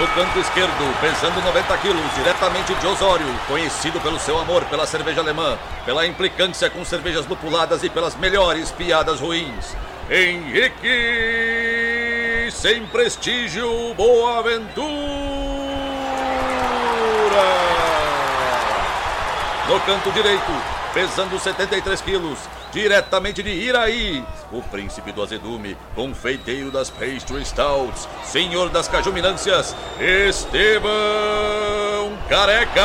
No canto esquerdo, pesando 90 quilos, diretamente de Osório, conhecido pelo seu amor pela cerveja alemã, pela implicância com cervejas lupuladas e pelas melhores piadas ruins. Henrique, sem prestígio, Boaventura. No canto direito, pesando 73 quilos, diretamente de Iraí, o príncipe do azedume, confeiteiro das pastry stouts, senhor das cajuminâncias, Estevão Careca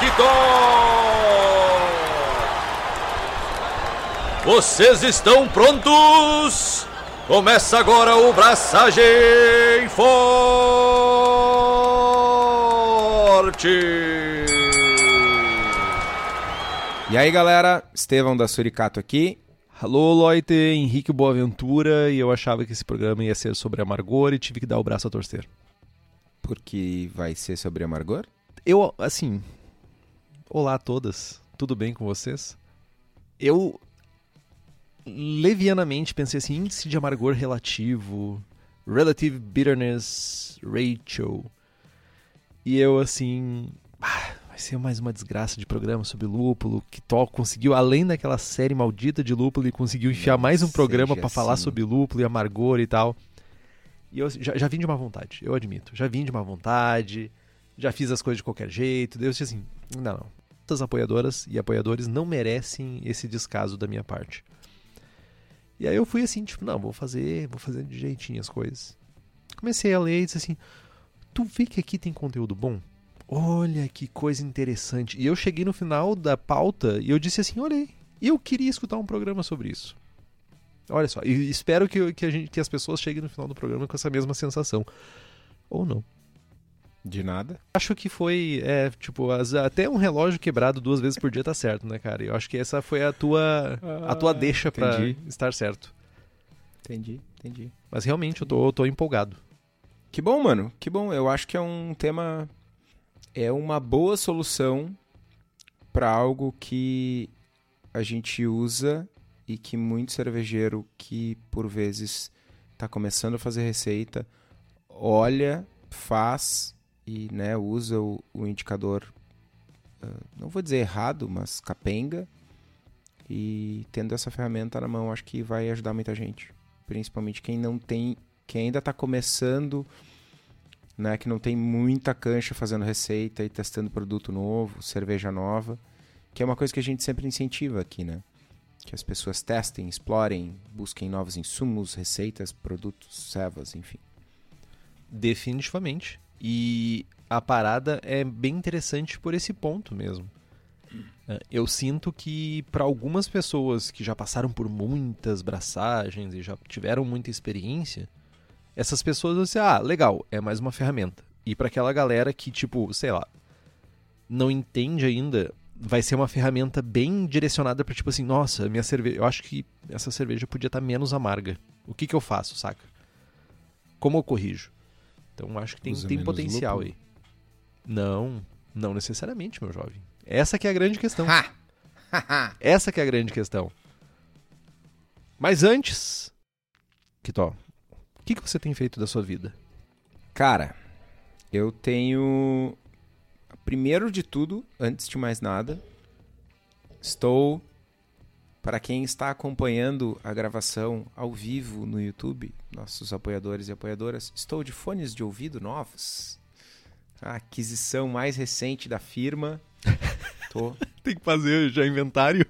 Quitó. Vocês estão prontos? Começa agora o Braçagem Forte! E aí, galera, Estevão da Suricato aqui. Alô, Loite, Henrique Boaventura, e eu achava que esse programa ia ser sobre amargor e tive que dar o braço a torcer. Porque vai ser sobre amargor? Eu, assim. Olá a todas, tudo bem com vocês? Eu levianamente pensei assim: índice de amargor relativo, relative bitterness ratio. E eu, assim. Ah, vai ser mais uma desgraça de programa sobre lúpulo. Que Tó conseguiu, além daquela série maldita de lúpulo, ele conseguiu enfiar Não mais um programa para falar assim. sobre lúpulo e amargor e tal. E eu já, já vim de má vontade, eu admito. Já vim de má vontade, já fiz as coisas de qualquer jeito. Deus disse assim: não, não. As apoiadoras e apoiadores não merecem esse descaso da minha parte. E aí eu fui assim, tipo, não, vou fazer, vou fazer de jeitinho as coisas. Comecei a ler e disse assim: Tu vê que aqui tem conteúdo bom? Olha que coisa interessante. E eu cheguei no final da pauta e eu disse assim: olhei. Eu queria escutar um programa sobre isso. Olha só, e espero que, que, a gente, que as pessoas cheguem no final do programa com essa mesma sensação. Ou não. De nada. Acho que foi, é, tipo, as- até um relógio quebrado duas vezes por dia tá certo, né, cara? Eu acho que essa foi a tua, a tua Ah, deixa pra entendi. estar certo. Entendi, entendi. Mas realmente eu tô, eu tô empolgado. Que bom, mano. Que bom. Eu acho que é um tema. É uma boa solução para algo que a gente usa e que muito cervejeiro que por vezes tá começando a fazer receita olha, faz e né, usa o, o indicador, ah, não vou dizer errado, mas capenga. E tendo essa ferramenta na mão, acho que vai ajudar muita gente. Principalmente quem não tem, quem ainda está começando, né, que não tem muita cancha fazendo receita e testando produto novo, cerveja nova, que é uma coisa que a gente sempre incentiva aqui, né? Que as pessoas testem, explorem, busquem novos insumos, receitas, produtos, cevas, enfim. Definitivamente. E a parada é bem interessante por esse ponto mesmo. É, Eu sinto que para algumas pessoas que já passaram por muitas braçagens e já tiveram muita experiência, essas pessoas vão dizer, ah, legal, é mais uma ferramenta. E para aquela galera que, tipo, sei lá, não entende ainda, vai ser uma ferramenta bem direcionada para tipo assim, nossa, minha cerveja, eu acho que essa cerveja podia estar menos amarga. O que que eu faço, saca? Como eu corrijo? Então acho que tem, Usa tem potencial lúpulo? aí. Não, não necessariamente, meu jovem. Essa que é a grande questão. Essa que é a grande questão. Mas antes, Kitó, o que, que você tem feito da sua vida? Cara, eu tenho. Primeiro de tudo, antes de mais nada, estou. Para quem está acompanhando a gravação ao vivo no YouTube, nossos apoiadores e apoiadoras, estou de fones de ouvido novos. A aquisição mais recente da firma. Tô. Tem que fazer já inventário.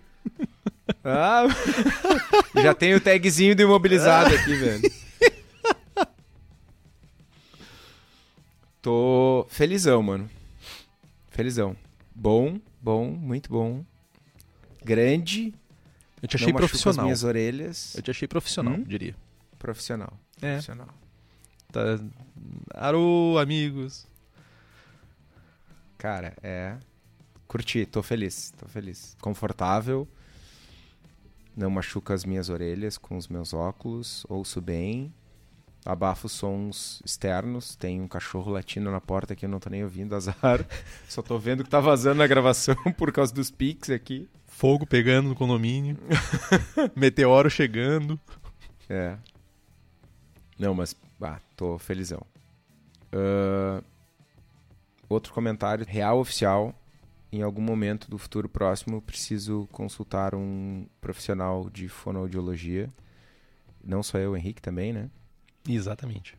Ah, já tem o tagzinho do imobilizado aqui, velho. Tô felizão, mano. Felizão. Bom, bom, muito bom. Grande. Eu te achei não machuca as profissional. minhas orelhas. Eu te achei profissional, Hum? diria. Profissional. É. Profissional. Tá... Arô, amigos. Cara, é. Curti, tô feliz, tô feliz. Confortável. Não machuca as minhas orelhas com os meus óculos. Ouço bem. Abafo sons externos. Tem um cachorro latindo na porta que eu não tô nem ouvindo, azar. Só tô vendo que tá vazando na gravação por causa dos pics aqui. Fogo pegando no condomínio. Meteoro chegando. É. Não, mas, ah, tô felizão. Ah, outro comentário real oficial. Em algum momento do futuro próximo, preciso consultar um profissional de fonoaudiologia. Não só eu, Henrique também, né? Exatamente.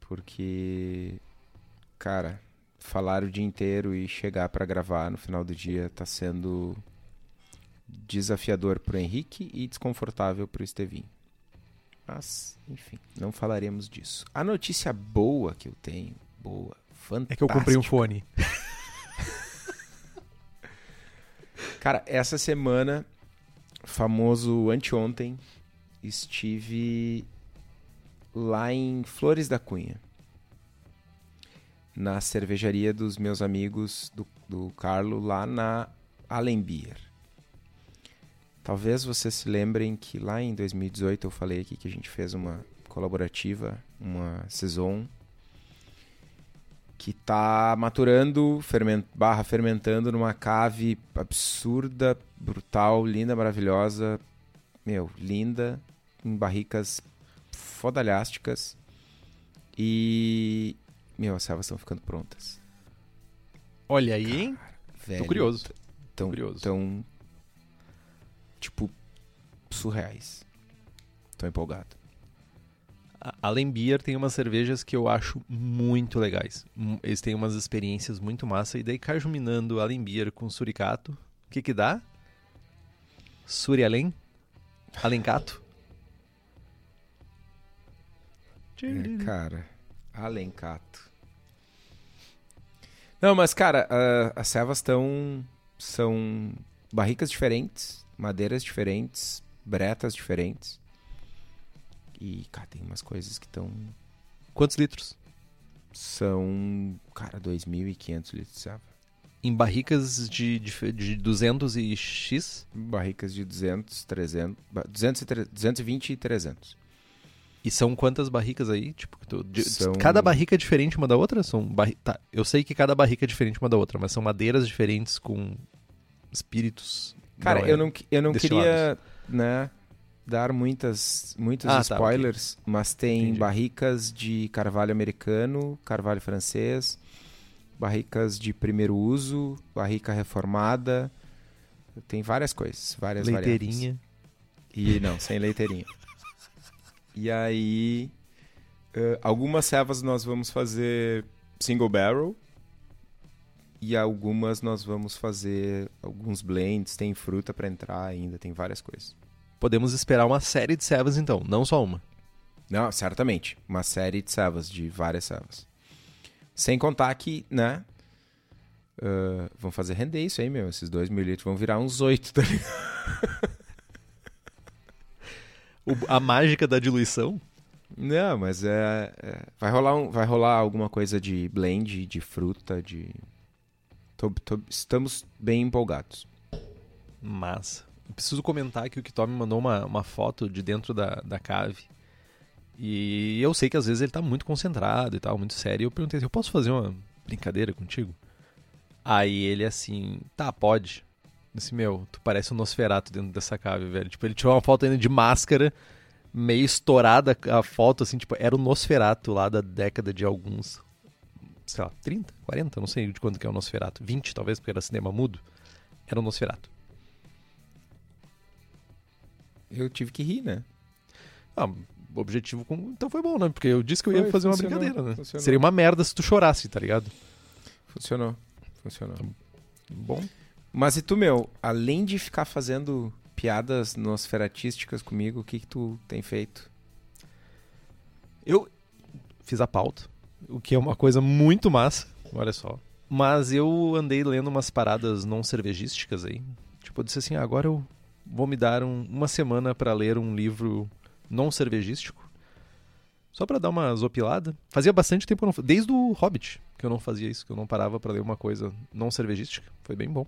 Porque, cara, falar o dia inteiro e chegar pra gravar no final do dia tá sendo desafiador pro Henrique e desconfortável pro Estevinho. Mas, enfim, não falaremos disso. A notícia boa que eu tenho, boa, fantástica. É que eu comprei um fone. Cara, essa semana, famoso anteontem, estive lá em Flores da Cunha. Na cervejaria dos meus amigos do, do Carlo, lá na Alembier. Talvez vocês se lembrem que lá em 2018 eu falei aqui que a gente fez uma colaborativa, uma saison que tá maturando, ferment, barra fermentando numa cave absurda, brutal, linda, maravilhosa, meu, linda, em barricas fodalhásticas e meu, as servas estão ficando prontas. Olha aí, hein? Velho, Tô curioso. Tão, curioso. tão tipo surreais. Tô empolgado. A Alembier tem umas cervejas que eu acho muito legais. Hum, Eles têm umas experiências muito massa. E daí, carjuminando Alembier com suricato, o que que dá? Surialém? Alencato? É, cara, Alencato. Não, mas cara, a- as servas estão são barricas diferentes, madeiras diferentes, bretas diferentes. E, cara, tem umas coisas que estão Quantos litros? são, cara, 2.500 litros de serva. Em barricas de, de, de 200 e X? Barricas de 200, 300, ba- 200 e tre- 220 e 300. E são quantas barricas aí? Tipo, tu- de- São- cada barrica é diferente uma da outra? São barri... tá, eu sei que cada barrica é diferente uma da outra, mas são madeiras diferentes com espíritos. Cara, Não, é eu não, eu não destilados. queria, né, dar muitas, muitos Ah, tá, spoilers, mas tem Entendi. barricas de carvalho americano, carvalho francês, barricas de primeiro uso, barrica reformada, tem várias coisas, várias leiteirinha. E não, sem leiteirinha. E aí, eh, algumas servas nós vamos fazer single barrel. E algumas nós vamos fazer alguns blends, tem fruta pra entrar ainda, tem várias coisas. Podemos esperar uma série de servas então, não só uma. Não, certamente, uma série de servas, de várias servas. Sem contar que, né, ah, vão fazer render isso aí, meu, esses dois mil litros vão virar uns oito, tá ligado? O- a mágica da diluição. Não, mas é, é- vai rolar um- vai rolar alguma coisa de blend, de fruta, de tô- tô- estamos bem empolgados. Massa. Eu preciso comentar que o Kitó me mandou uma, uma foto de dentro da, da cave. E eu sei que às vezes ele tá muito concentrado e tal, muito sério. E eu perguntei se eu posso fazer uma brincadeira contigo? Aí ele assim, tá, pode. Disse, meu, tu parece um Nosferato dentro dessa cave, velho. Tipo, ele tirou uma foto ainda de máscara, meio estourada a foto, assim, tipo, era o Nosferato lá da década de alguns, sei lá, 30, 40, não sei de quando que é o Nosferato. 20, talvez, porque era cinema mudo. Era o Nosferato. Eu tive que rir, né? Ah, o objetivo com... Então foi bom, né? Porque eu disse que eu ia Foi, fazer uma brincadeira, né? funcionou. Seria uma merda se tu chorasse, tá ligado? Funcionou. Funcionou. Bom. Mas e tu, meu, além de ficar fazendo piadas nosferatísticas comigo, o que que tu tem feito? Eu fiz a pauta, o que é uma coisa muito massa, olha só. Mas eu andei lendo umas paradas não cervejísticas aí. Tipo, eu disse assim, ah, agora eu vou me dar um- uma semana pra ler um livro não cervejístico. Só pra dar uma zopilada. Fazia bastante tempo eu não... Desde o Hobbit que eu não fazia isso, que eu não parava pra ler uma coisa não cervejística. Foi bem bom.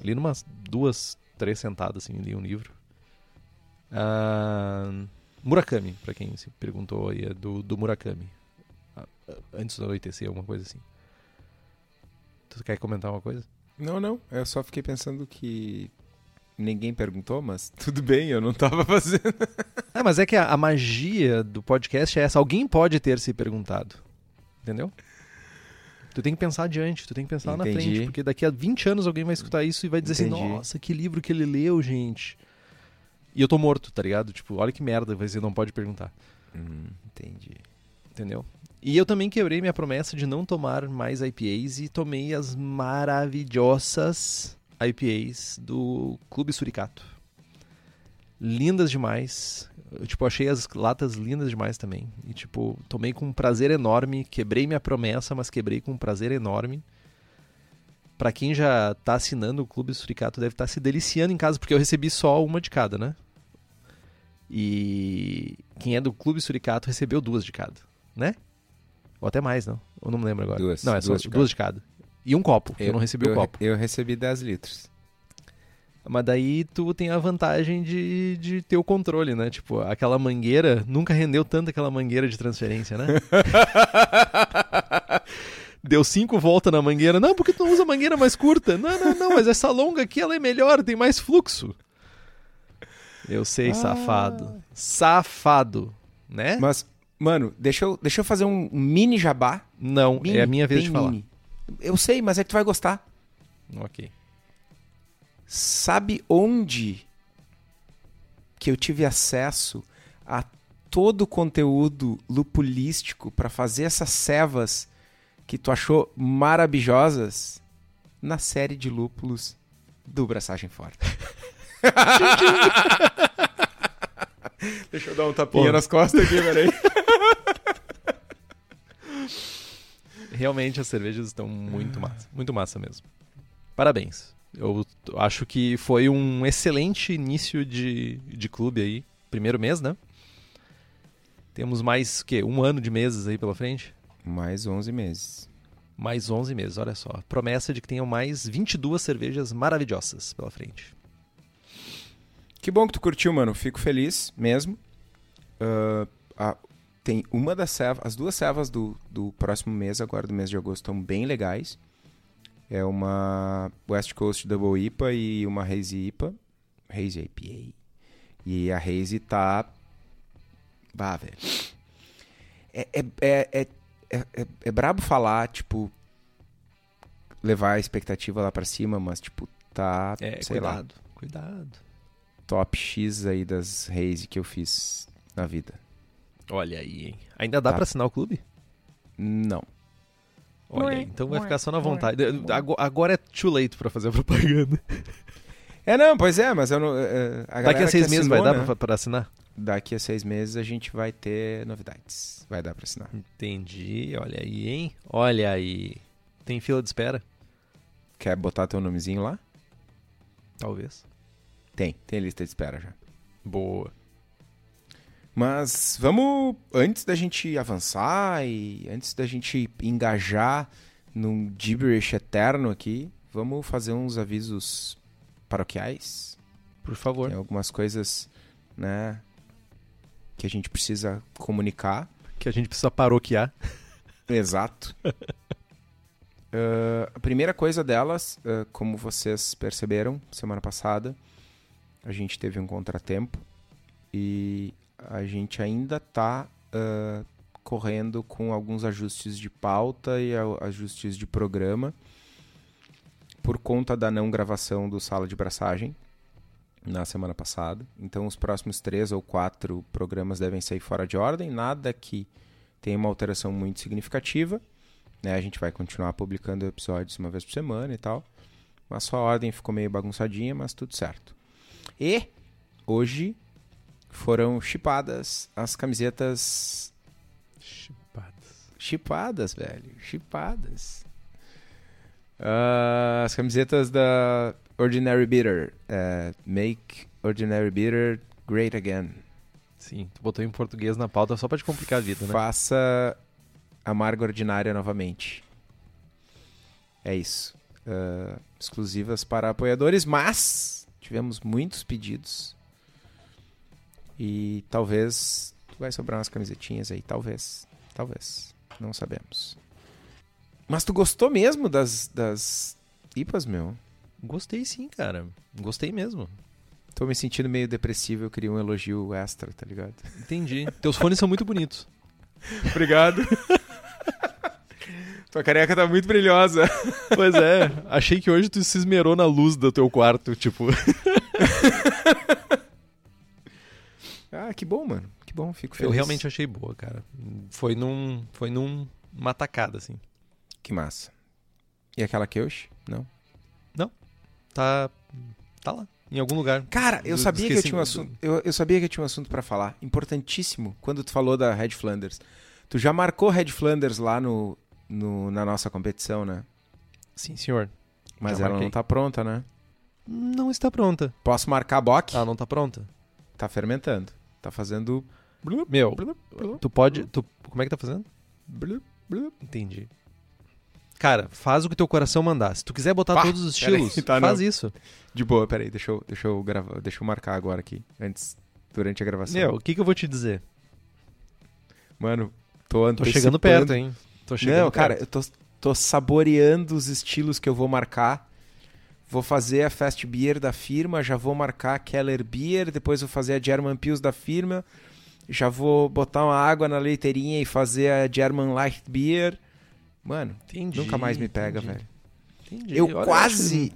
Li numas duas, três sentadas, assim, li um livro. Ah, Murakami, pra quem se perguntou aí, é do, do Murakami. Ah, Antes do anoitecer, alguma coisa assim. Tu quer comentar uma coisa? Não, não. Eu só fiquei pensando que ninguém perguntou, mas tudo bem, eu não tava fazendo. Ah, mas é que a, a magia do podcast é essa. Alguém pode ter se perguntado. Entendeu? Tu tem que pensar adiante, tu tem que pensar lá na Entendi. frente, porque daqui a 20 anos alguém vai escutar isso e vai dizer Entendi. assim, nossa, que livro que ele leu, gente. E eu tô morto, tá ligado? Tipo, olha que merda, vai dizer, não pode perguntar. Hum, entendi. Entendeu? E eu também quebrei minha promessa de não tomar mais IPAs e tomei as maravilhosas IPAs do Clube Suricato. Lindas demais. Eu, tipo, achei as latas lindas demais também. E, tipo, tomei com um prazer enorme. Quebrei minha promessa, mas quebrei com um prazer enorme. Pra quem já tá assinando o Clube Suricato, deve estar se deliciando em casa, porque eu recebi só uma de cada, né? E quem é do Clube Suricato recebeu duas de cada, né? Ou até mais, não? Eu não me lembro agora. Duas, Não, é só duas de duas de cada. E um copo, que eu, não recebi eu, o copo. Eu recebi 10 litros. Mas daí tu tem a vantagem de, de ter o controle, né? Tipo, aquela mangueira, nunca rendeu tanto aquela mangueira de transferência, né? Deu cinco voltas na mangueira. Não, porque tu não usa mangueira mais curta. Não, não, não, mas essa longa aqui ela é melhor, tem mais fluxo. Eu sei, Ah. safado. Safado, né? Mas, mano, deixa eu, deixa eu fazer um mini jabá. Não, Mini, é a minha vez de falar. mini. Eu sei, mas é que tu vai gostar. Ok. Sabe onde que eu tive acesso a todo o conteúdo lupulístico para fazer essas cevas que tu achou maravilhosas na série de lúpulos do Braçagem Forte. Deixa eu dar um tapinha Pô. nas costas aqui, peraí. Realmente as cervejas estão muito massa. Muito massa mesmo. Parabéns. Eu acho que foi um excelente início de, de clube aí. Primeiro mês, né? Temos mais, o quê? Um ano de meses aí pela frente? Mais 11 meses. Mais 11 meses, olha só. Promessa de que tenham mais 22 cervejas maravilhosas pela frente. Que bom que tu curtiu, mano. Fico feliz mesmo. Ah, a- tem uma das cevas, as duas cevas do, do próximo mês, agora do mês de agosto, estão bem legais. É uma West Coast Double IPA e uma Hazy IPA. Hazy IPA. E a Hazy tá. Bah, velho. É, é, é, é, é, é, é brabo falar, tipo. Levar a expectativa lá pra cima, mas, tipo, tá. É, sei lá cuidado. Cuidado. top X aí das Haze que eu fiz na vida. Olha aí, hein? Ainda dá Tá. pra assinar o clube? Não. Olha aí, então vai ficar só na vontade. Ago- Agora é too late pra fazer a propaganda. É, não, pois é, mas eu não. é, a Daqui a seis meses assinou, vai dar né? pra, pra assinar? Daqui a seis meses a gente vai ter novidades. Vai dar pra assinar. Entendi, olha aí, hein? Olha aí. Tem fila de espera? Quer botar teu nomezinho lá? Talvez. Tem, tem lista de espera já. Boa. Mas vamos, antes da gente avançar e antes da gente engajar num gibberish eterno aqui, vamos fazer uns avisos paroquiais. Por favor. Tem algumas coisas, né, que a gente precisa comunicar. Que a gente precisa paroquear. Exato. Ah, a primeira coisa delas, ah, como vocês perceberam semana passada, a gente teve um contratempo e a gente ainda está correndo com alguns ajustes de pauta e ajustes de programa por conta da não gravação do Sala de Braçagem na semana passada. Então, os próximos três ou quatro programas devem sair fora de ordem, nada que tem uma alteração muito significativa. Né? A gente vai continuar publicando episódios uma vez por semana e tal. Mas só a ordem ficou meio bagunçadinha, mas tudo certo. E hoje foram chipadas as camisetas. Chipadas, velho. Chipadas. Ah, as camisetas da Ordinary Bitter. é, Make Ordinary Bitter Great Again. Sim, tu botou em português na pauta só pra te complicar a vida, né? Faça Amarga Ordinária novamente. É isso. Ah, exclusivas para apoiadores, mas tivemos muitos pedidos. E talvez vai sobrar umas camisetinhas aí. Talvez. Talvez. Não sabemos. Mas tu gostou mesmo das, das IPAs, meu? Gostei sim, cara. Gostei mesmo. Tô me sentindo meio depressivo. Eu queria um elogio extra, tá ligado? Entendi. Teus fones são muito bonitos. Obrigado. Tua careca tá muito brilhosa. Pois é, achei que hoje tu se esmerou na luz do teu quarto, tipo. ah, que bom, mano. Que bom, fico Eu feliz. realmente achei boa, cara. Foi num. Foi num. Uma tacada, assim. Que massa. E aquela Kyoshi? Não. Tá. Tá lá. Em algum lugar. Cara, eu Eu sabia que eu esqueci tinha um assunto. Eu, eu sabia que eu tinha um assunto pra falar. Importantíssimo. Quando tu falou da Red Flanders. Tu já marcou Red Flanders lá no, no- na nossa competição, né? Sim, senhor. Mas Já ela marquei. não tá pronta, né? Não está pronta. Posso marcar a Bock? Ah, não tá pronta? Tá fermentando. Tá fazendo. Meu, tu pode. Tu, como é que tá fazendo? Entendi. Cara, faz o que teu coração mandar. Se tu quiser botar Pá, todos os estilos, tá, faz não. isso. De boa, peraí, deixa eu, deixa eu gravar, deixa eu marcar agora aqui, antes, durante a gravação. Meu, o que, que eu vou te dizer? Mano, tô Tô antecipando. chegando perto, hein? Tô chegando Não, cara, perto. eu tô, tô saboreando os estilos que eu vou marcar. Vou fazer a Fast Beer da firma, já vou marcar a Keller Beer, depois vou fazer a German Pils da firma, já vou botar uma água na leiteirinha e fazer a German Light Beer. Mano, Entendi, nunca mais me pega, entendi. velho. Entendi. Eu Olha, quase-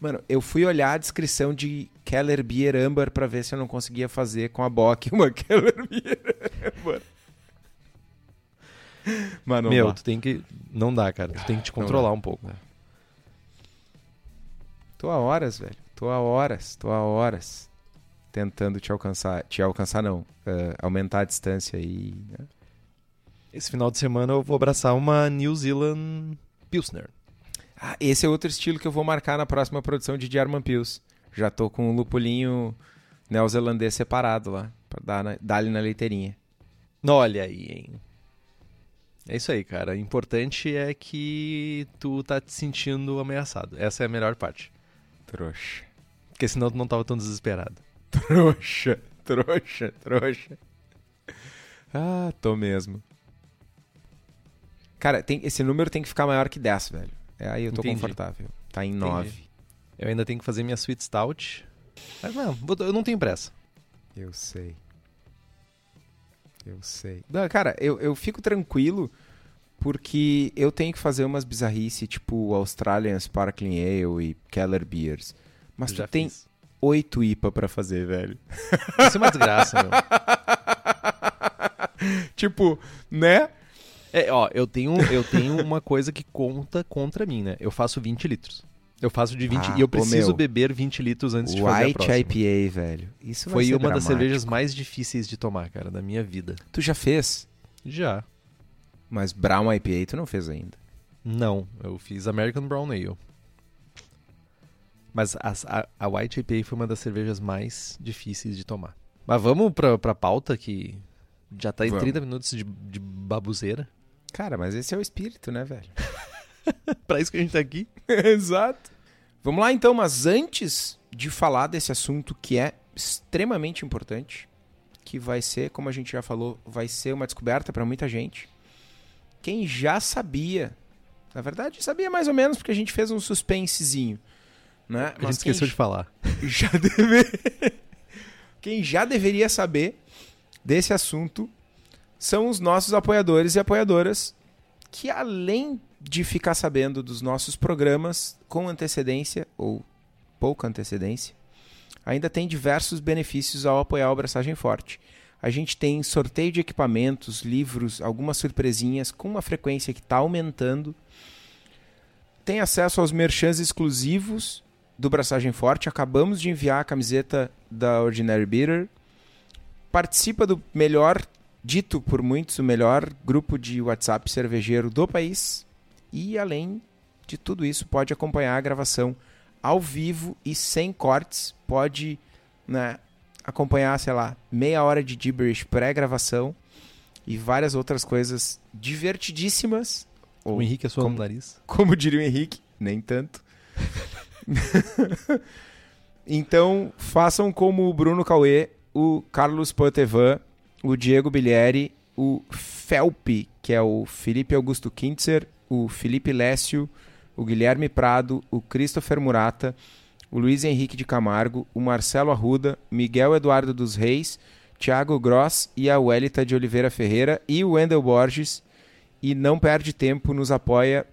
Mano, eu fui olhar a descrição de Keller Beer Amber pra ver se eu não conseguia fazer com a Bock uma Keller Beer Amber. Mano, Meu, tu tem que. Não dá, cara. Tu tem que te controlar um pouco. Tô há horas, velho. Tô há horas, tô há horas tentando te alcançar. Te alcançar, não. eh, aumentar a distância aí. né? Esse final de semana eu vou abraçar uma New Zealand Pilsner. Ah, esse é outro estilo que eu vou marcar na próxima produção de German Pils. Já tô com o lupulinho neozelandês separado lá. Pra dar, na, dar ali na leiteirinha. Olha aí, hein? É isso aí, cara. O importante é que tu tá te sentindo ameaçado. Essa é a melhor parte. Trouxa. Porque senão tu não tava tão desesperado. Trouxa, trouxa, trouxa. Ah, tô mesmo. Cara, tem, esse número tem que ficar maior que 10, velho. É aí eu tô Entendi. confortável. Tá em 9. Eu ainda tenho que fazer minha Sweet Stout. Mas não, eu não tenho pressa. Eu sei. Eu sei. Não, cara, eu, eu fico tranquilo porque eu tenho que fazer umas bizarrices, tipo Australian Sparkling Ale e Keller Beers. Mas Eu tu tem oito IPA pra fazer, velho. Isso é uma desgraça, meu. tipo, né? É, ó, eu tenho, eu tenho uma coisa que conta contra mim, né? Eu faço 20 litros. Eu faço de 20 Ah, e eu preciso meu. beber 20 litros antes de fazer a White próxima. IPA, velho. Isso Foi uma das dramático. cervejas mais difíceis de tomar, cara, da minha vida. Tu já fez? Já. Mas Brown IPA tu não fez ainda. Não, eu fiz American Brown Ale. Mas as- a, a White IPA foi uma das cervejas mais difíceis de tomar. Mas vamos pra, pra pauta que já tá em Vamos. 30 minutos de, de babuzeira. Cara, mas esse é o espírito, né, velho? pra isso que a gente tá aqui. Exato. Vamos lá então, mas antes de falar desse assunto que é extremamente importante, que vai ser, como a gente já falou, vai ser uma descoberta para muita gente. Quem já sabia, na verdade sabia mais ou menos porque a gente fez um suspensezinho, né? A gente esqueceu de falar. já deve... quem já deveria saber desse assunto são os nossos apoiadores e apoiadoras que além de ficar sabendo dos nossos programas com antecedência ou pouca antecedência, ainda tem diversos benefícios ao apoiar o Braçagem Forte. A gente tem sorteio de equipamentos, livros, algumas surpresinhas com uma frequência que está aumentando. Tem acesso aos merchans exclusivos do Braçagem Forte. Acabamos de enviar a camiseta da Ordinary Beater. Participa do melhor, dito por muitos, o melhor grupo de WhatsApp cervejeiro do país. E além de tudo isso, pode acompanhar a gravação ao vivo e sem cortes. Pode né, acompanhar, sei lá, meia hora de gibberish pré-gravação e várias outras coisas divertidíssimas. Ou O Henrique é sua como- no nariz. como diria o Henrique, nem tanto. então, façam como o Bruno Cauê, o Carlos Potevan, o Diego Bilieri, o Felpe, que é o Felipe Augusto Kintzer, o Felipe Lécio, o Guilherme Prado, o Christopher Murata, o Luiz Henrique de Camargo, o Marcelo Arruda, Miguel Eduardo dos Reis, Thiago Gross e a Welita de Oliveira Ferreira e o Wendel Borges e não perde tempo, nos apoia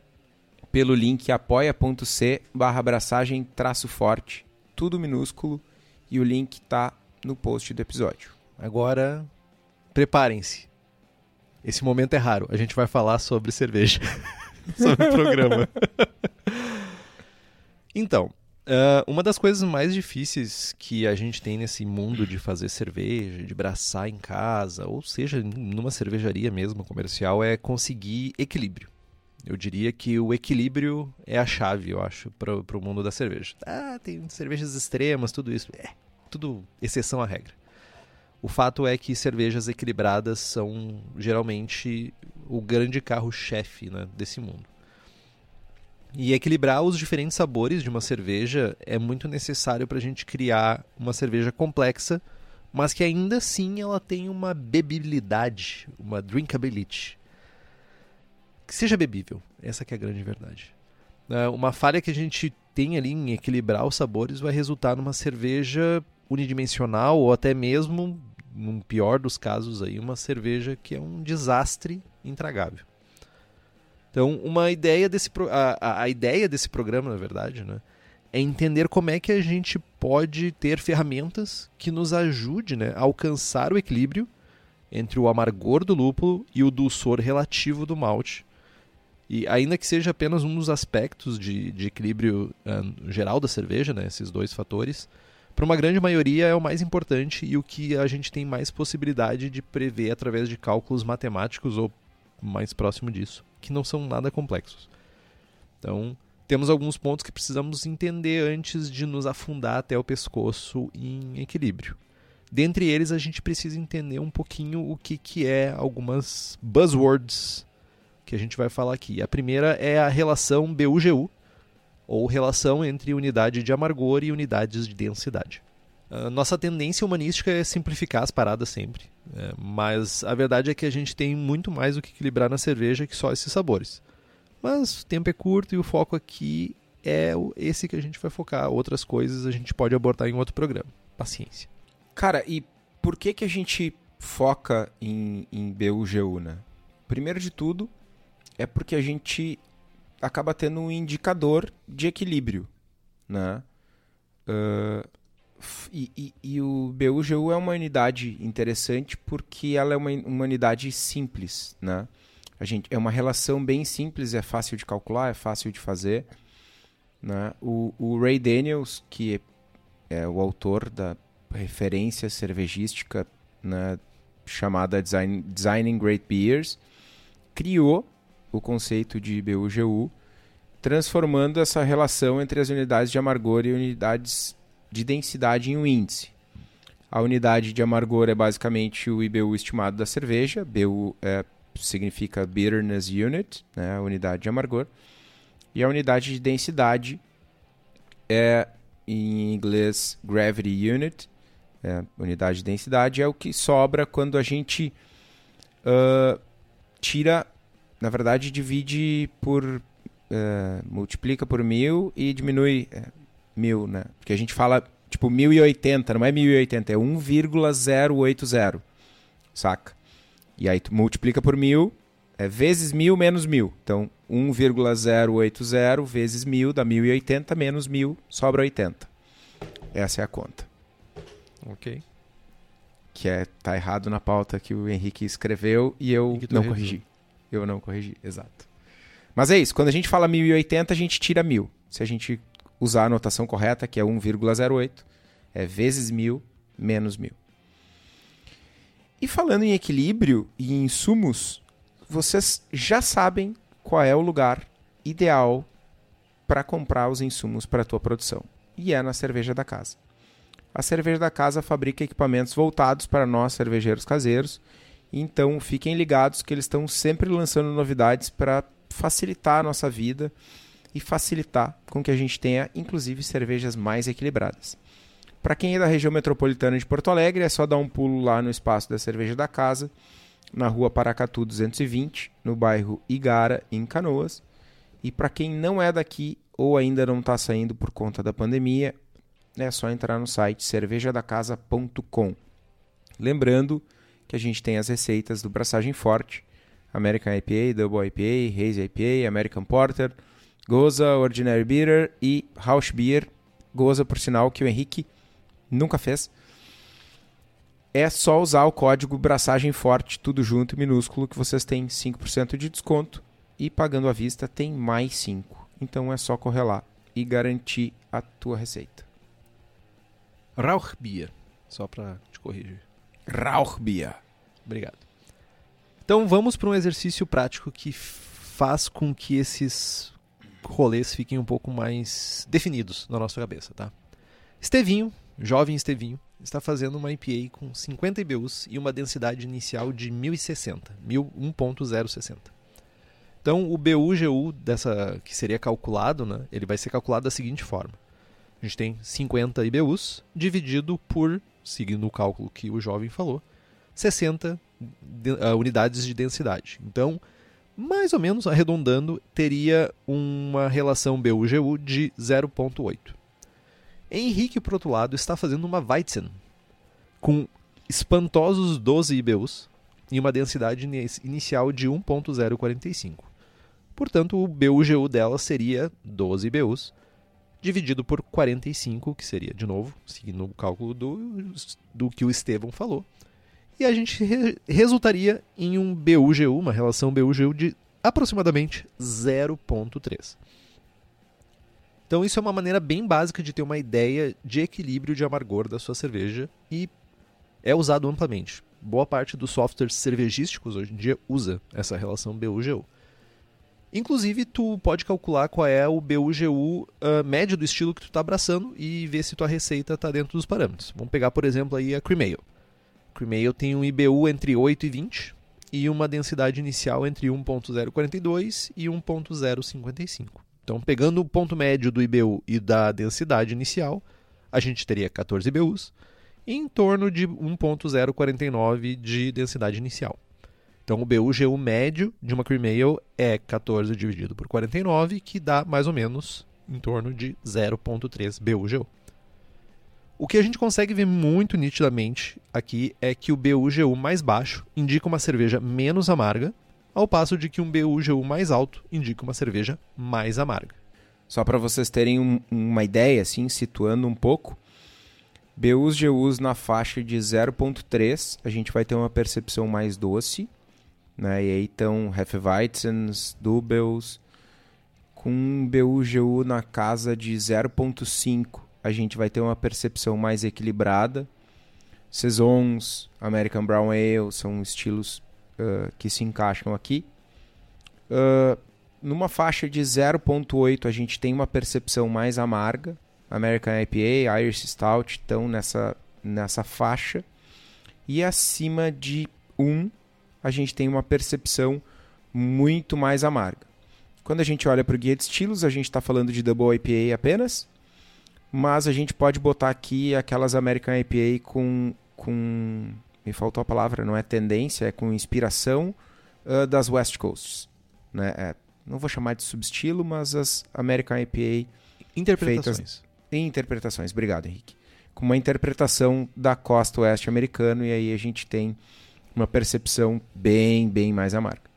pelo link apoia.c barra abraçagem traço forte, tudo minúsculo, e o link está no post do episódio. Agora, preparem-se. Esse momento é raro. A gente vai falar sobre cerveja. sobre o programa. então, uh, uma das coisas mais difíceis que a gente tem nesse mundo de fazer cerveja, de braçar em casa, ou seja, numa cervejaria mesmo comercial, é conseguir equilíbrio. Eu diria que o equilíbrio é a chave, eu acho, para o mundo da cerveja. Ah, tem cervejas extremas, tudo isso. É, tudo exceção à regra. O fato é que cervejas equilibradas são geralmente o grande carro-chefe né, desse mundo. E equilibrar os diferentes sabores de uma cerveja é muito necessário para a gente criar uma cerveja complexa, mas que ainda assim ela tem uma bebibilidade, uma drinkability que seja bebível. Essa é a grande verdade. É, uma falha que a gente tem ali em equilibrar os sabores vai resultar numa cerveja unidimensional ou até mesmo, no pior dos casos aí, uma cerveja que é um desastre intragável. Então, uma ideia desse a, a ideia desse programa, na verdade, né, é entender como é que a gente pode ter ferramentas que nos ajude né, a alcançar o equilíbrio entre o amargor do lúpulo e o dulçor relativo do malte. E ainda que seja apenas um dos aspectos de, de equilíbrio uh, geral da cerveja, né, esses dois fatores, para uma grande maioria é o mais importante e o que a gente tem mais possibilidade de prever através de cálculos matemáticos ou mais próximo disso, que não são nada complexos. Então, temos alguns pontos que precisamos entender antes de nos afundar até o pescoço em equilíbrio. Dentre eles, a gente precisa entender um pouquinho o que, que é algumas buzzwords que a gente vai falar aqui. A primeira é a relação BUGU, ou relação entre unidade de amargor e unidades de densidade. A nossa tendência humanística é simplificar as paradas sempre, é, mas a verdade é que a gente tem muito mais o que equilibrar na cerveja que só esses sabores. Mas o tempo é curto e o foco aqui é esse que a gente vai focar. Outras coisas a gente pode abordar em outro programa. Paciência. Cara, e por que, que a gente foca em, em BUGU, né? Primeiro de tudo, é porque a gente acaba tendo um indicador de equilíbrio, né? Uh, e, e, e, o BUGU é uma unidade interessante porque ela é uma, uma unidade simples, né? A gente, é uma relação bem simples, é fácil de calcular, é fácil de fazer. Né? O, o Ray Daniels, que é, o autor da referência cervejística né, chamada Design, Designing Great Beers, criou o conceito de BUGU, transformando essa relação entre as unidades de amargor e unidades de densidade em um índice. A unidade de amargor é basicamente o IBU estimado da cerveja, BU é, significa Bitterness Unit, né, a unidade de amargor, e a unidade de densidade é, em inglês, Gravity Unit, é, unidade de densidade, é o que sobra quando a gente uh, tira na verdade, divide por. Uh, multiplica por mil e diminui uh, mil, né? Porque a gente fala tipo 1080, não é 1080, é 1,080, saca? E aí tu multiplica por mil, é vezes mil menos mil. Então 1,080 vezes mil dá 1080 menos mil, sobra 80. Essa é a conta. Ok. Que é, tá errado na pauta que o Henrique escreveu e eu não corrigi. Eu não corrigi, exato. Mas é isso, quando a gente fala 1080, a gente tira 1000. Se a gente usar a notação correta, que é 1,08, é vezes 1000 menos 1000. E falando em equilíbrio e em insumos, vocês já sabem qual é o lugar ideal para comprar os insumos para a tua produção. E é na cerveja da casa. A cerveja da casa fabrica equipamentos voltados para nós cervejeiros caseiros então fiquem ligados que eles estão sempre lançando novidades para facilitar a nossa vida e facilitar com que a gente tenha, inclusive, cervejas mais equilibradas. Para quem é da região metropolitana de Porto Alegre, é só dar um pulo lá no espaço da Cerveja da Casa, na rua Paracatu 220, no bairro Igara, em Canoas. E para quem não é daqui ou ainda não está saindo por conta da pandemia, é só entrar no site cervejadacasa.com. Lembrando que a gente tem as receitas do Braçagem Forte, American IPA, Double IPA, Hazy IPA, American Porter, Goza, Ordinary Bitter e House Beer. Goza, por sinal, que o Henrique nunca fez. É só usar o código Braçagem Forte, tudo junto, minúsculo, que vocês têm 5% de desconto. E pagando à vista tem mais 5%. Então é só correr lá e garantir a tua receita. Rauchbier, só para te corrigir. Rauchbier. Obrigado. Então vamos para um exercício prático que faz com que esses rolês fiquem um pouco mais definidos na nossa cabeça, tá? Estevinho, jovem Estevinho, está fazendo uma IPA com 50 IBUs e uma densidade inicial de 1060, 1.060. Então, o BU-GU dessa que seria calculado, né, ele vai ser calculado da seguinte forma. A gente tem 50 IBUs dividido por, seguindo o cálculo que o jovem falou, 60 de, uh, unidades de densidade. Então, mais ou menos arredondando, teria uma relação BU-GU de 0.8. Henrique, por outro lado, está fazendo uma Weizen com espantosos 12 IBUs e uma densidade inicial de 1.045. Portanto, o BUGU dela seria 12 BUs, dividido por 45, que seria, de novo, seguindo o cálculo do, do que o Estevão falou. E a gente re resultaria em um BUGU, uma relação BUGU de aproximadamente 0.3. Então isso é uma maneira bem básica de ter uma ideia de equilíbrio de amargor da sua cerveja e é usado amplamente. Boa parte dos softwares cervejísticos hoje em dia usa essa relação BU-GU. Inclusive, tu pode calcular qual é o BU-GU uh, ah, médio do estilo que tu está abraçando e ver se tua receita está dentro dos parâmetros. Vamos pegar, por exemplo, aí a Cream Ale. Cream Ale tem um IBU entre 8 e 20 e uma densidade inicial entre 1.042 e 1.055. Então, pegando o ponto médio do IBU e da densidade inicial, a gente teria 14 IBUs em torno de 1.049 de densidade inicial. Então o BU-GU médio de uma cream ale é 14 dividido por 49, que dá mais ou menos em torno de 0.3 BU-GU. O que a gente consegue ver muito nitidamente aqui é que o BU-GU mais baixo indica uma cerveja menos amarga, ao passo de que um BU-GU mais alto indica uma cerveja mais amarga. Só para vocês terem um, uma ideia, assim, situando um pouco, BUs, GUs na faixa de 0.3, a gente vai ter uma percepção mais doce, né? E aí estão Hefeweizens, Doubles, com BU, GU na casa de 0.5, a gente vai ter uma percepção mais equilibrada. Saisons, American Brown Ale são estilos uh, que se encaixam aqui. Uh, numa faixa de 0.8 a gente tem uma percepção mais amarga, American IPA, Irish Stout estão nessa, nessa faixa. E acima de 1, a gente tem uma percepção muito mais amarga. Quando a gente olha para o guia de estilos, a gente está falando de Double IPA apenas, mas a gente pode botar aqui aquelas American IPA com, com me faltou a palavra, não é tendência, é com inspiração uh, das West Coasts. Né? É, não vou chamar de subestilo, mas as American IPA Interpretações. feitas interpretações. Obrigado, Henrique. Com uma interpretação da costa oeste americana, e aí a gente tem uma percepção bem, bem mais amarga.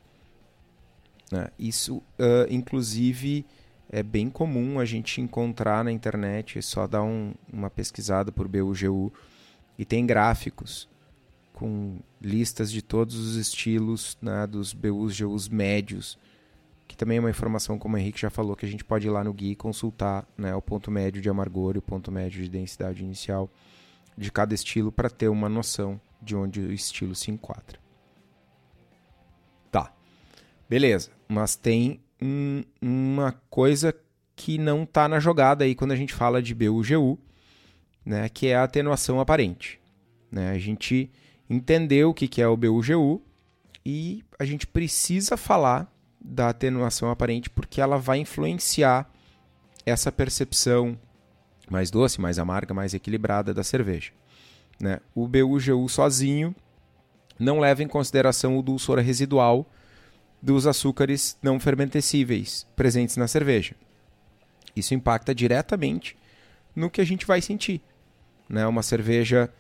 Né? Isso, uh, inclusive, é bem comum a gente encontrar na internet, é só dar um, uma pesquisada por BUGU, e tem gráficos com listas de todos os estilos né, dos BUs, GUs médios, que também é uma informação, como o Henrique já falou, que a gente pode ir lá no guia e consultar né, o ponto médio de amargor e o ponto médio de densidade inicial de cada estilo para ter uma noção de onde o estilo se enquadra. Tá, beleza, mas tem um, uma coisa que não está na jogada aí quando a gente fala de BUGU, né, que é a atenuação aparente. Né? A gente entendeu o que é o BUGU e a gente precisa falar da atenuação aparente, porque ela vai influenciar essa percepção mais doce, mais amarga, mais equilibrada da cerveja. Né? O BUGU sozinho não leva em consideração o dulçor residual dos açúcares não fermentecíveis presentes na cerveja. Isso impacta diretamente no que a gente vai sentir. Né? Uma cerveja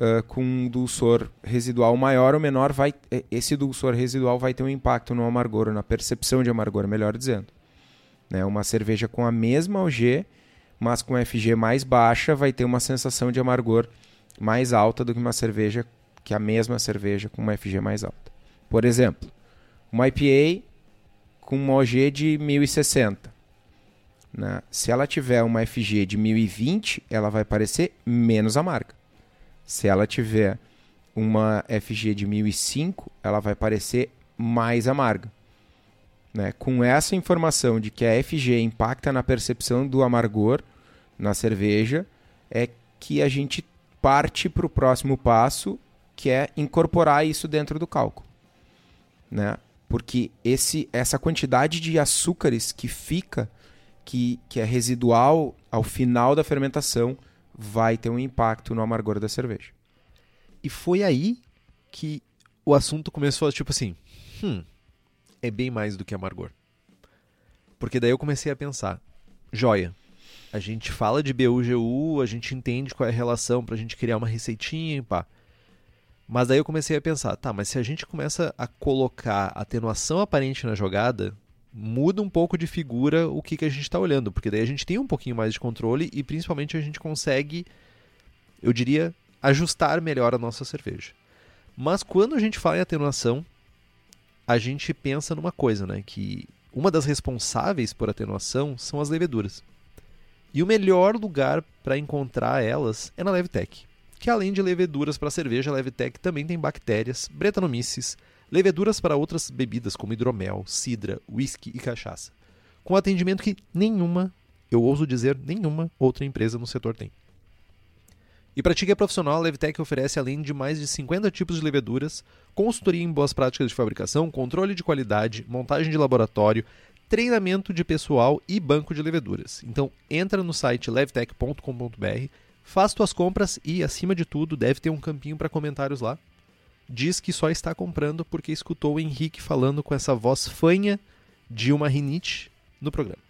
uh, com um dulçor residual maior ou menor, vai, esse dulçor residual vai ter um impacto no amargor, na percepção de amargor, melhor dizendo. Né? Uma cerveja com a mesma OG, mas com FG mais baixa, vai ter uma sensação de amargor mais alta do que uma cerveja que a mesma cerveja com uma FG mais alta. Por exemplo, uma IPA com uma OG de 1060. Né? Se ela tiver uma FG de 1020, ela vai parecer menos amarga. Se ela tiver uma FG de 1005, ela vai parecer mais amarga. Né? Com essa informação de que a FG impacta na percepção do amargor na cerveja, é que a gente parte para o próximo passo, que é incorporar isso dentro do cálculo. Né? Porque esse, essa quantidade de açúcares que fica, que, que é residual ao final da fermentação, vai ter um impacto no amargor da cerveja. E foi aí que o assunto começou tipo assim, hum, é bem mais do que amargor. Porque daí eu comecei a pensar, joia, a gente fala de BUGU, a gente entende qual é a relação pra gente criar uma receitinha pá. Mas daí eu comecei a pensar, tá, mas se a gente começa a colocar atenuação aparente na jogada, muda um pouco de figura o que, que a gente está olhando, porque daí a gente tem um pouquinho mais de controle e principalmente a gente consegue, eu diria, ajustar melhor a nossa cerveja. Mas quando a gente fala em atenuação, a gente pensa numa coisa, né? Que uma das responsáveis por atenuação são as leveduras. E o melhor lugar para encontrar elas é na Levtech que além de leveduras para cerveja, a Levtech também tem bactérias, bretanomices, leveduras para outras bebidas como hidromel, cidra, whisky e cachaça, com atendimento que nenhuma, eu ouso dizer, nenhuma outra empresa no setor tem. E para ti que é profissional, a Levtech oferece além de mais de 50 tipos de leveduras, consultoria em boas práticas de fabricação, controle de qualidade, montagem de laboratório, treinamento de pessoal e banco de leveduras. Então entra no site levtech.com.br Faz tuas compras e, acima de tudo, deve ter um campinho para comentários lá. Diz que só está comprando porque escutou o Henrique falando com essa voz fanha de uma rinite no programa.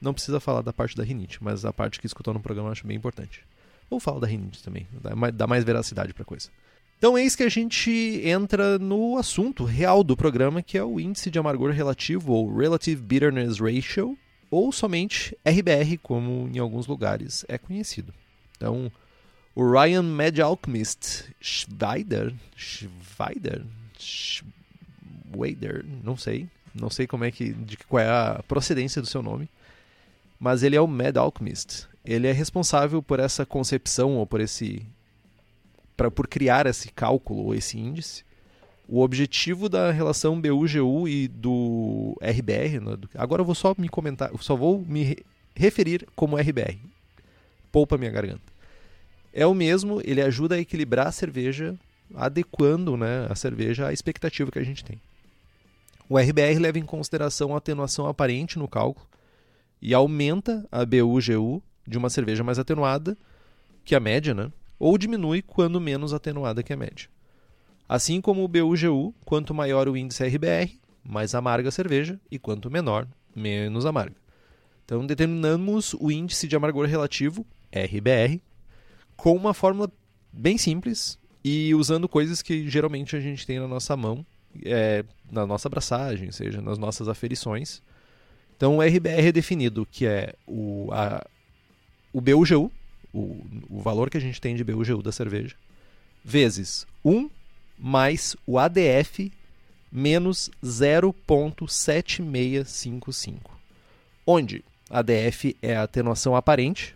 Não precisa falar da parte da rinite, mas a parte que escutou no programa eu acho bem importante. Ou fala da rinite também, dá mais veracidade para coisa. Então eis que a gente entra no assunto real do programa, que é o índice de amargor relativo, ou Relative Bitterness Ratio, ou somente RBR, como em alguns lugares é conhecido. Então, o Ryan Mad Alchemist Schweider, Schweider, Schweider, não sei, não sei como é que, de qual é a procedência do seu nome, mas ele é o Mad Alchemist. Ele é responsável por essa concepção ou por esse, pra, por criar esse cálculo ou esse índice. O objetivo da relação BU-GU e do RBR, né, agora eu vou só me comentar, só vou me referir como RBR poupa minha garganta. É o mesmo, ele ajuda a equilibrar a cerveja, adequando né, a cerveja à expectativa que a gente tem. O RBR leva em consideração a atenuação aparente no cálculo e aumenta a BU-GU de uma cerveja mais atenuada que a média, né? ou diminui quando menos atenuada que a média. Assim como o BU-GU, quanto maior o índice RBR, mais amarga a cerveja, e quanto menor, menos amarga. Então determinamos o índice de amargor relativo RBR, com uma fórmula bem simples e usando coisas que geralmente a gente tem na nossa mão, é, na nossa abraçagem, seja nas nossas aferições. Então o RBR é definido que é o, a, o BUGU, o, o valor que a gente tem de BUGU da cerveja, vezes 1 mais o ADF menos 0.7655. Onde ADF é a atenuação aparente,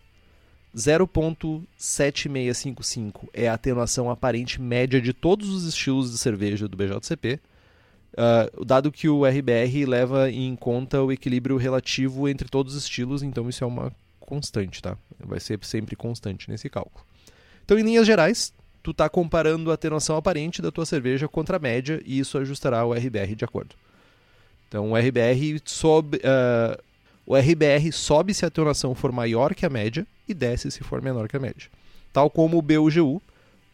0.7655 é a atenuação aparente média de todos os estilos de cerveja do BJCP, uh, dado que o RBR leva em conta o equilíbrio relativo entre todos os estilos, então isso é uma constante, tá? Vai ser sempre constante nesse cálculo. Então, em linhas gerais, tu está comparando a atenuação aparente da tua cerveja contra a média e isso ajustará o RBR de acordo. Então, o RBR sob, uh, o RBR sobe se a atenuação for maior que a média e desce se for menor que a média. Tal como o BUGU,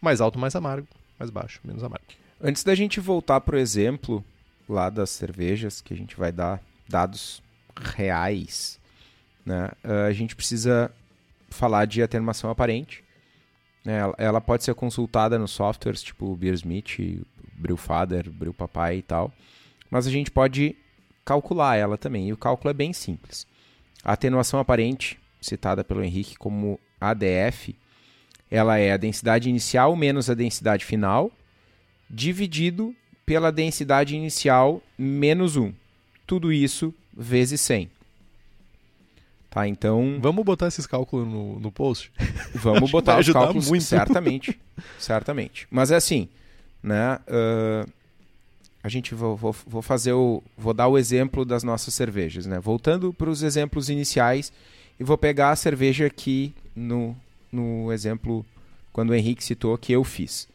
mais alto, mais amargo, mais baixo, menos amargo. Antes da gente voltar para o exemplo lá das cervejas, que a gente vai dar dados reais, né? a gente precisa falar de atenuação aparente, né, ela, ela pode ser consultada nos softwares tipo Beersmith, Brewfather, Brewpapai e tal. Mas a gente pode calcular ela também. E o cálculo é bem simples. A atenuação aparente, citada pelo Henrique como ADF, ela é a densidade inicial menos a densidade final, dividido pela densidade inicial menos 1. Tudo isso vezes 100. Tá, então... Vamos botar esses cálculos no, no post? Vamos botar os cálculos, muito. certamente. certamente. Mas é assim, né? Uh, a gente vou, vou, vou, fazer o. Vou dar o exemplo das nossas cervejas, né? Voltando para os exemplos iniciais e vou pegar a cerveja aqui no, no exemplo quando o Henrique citou que eu fiz.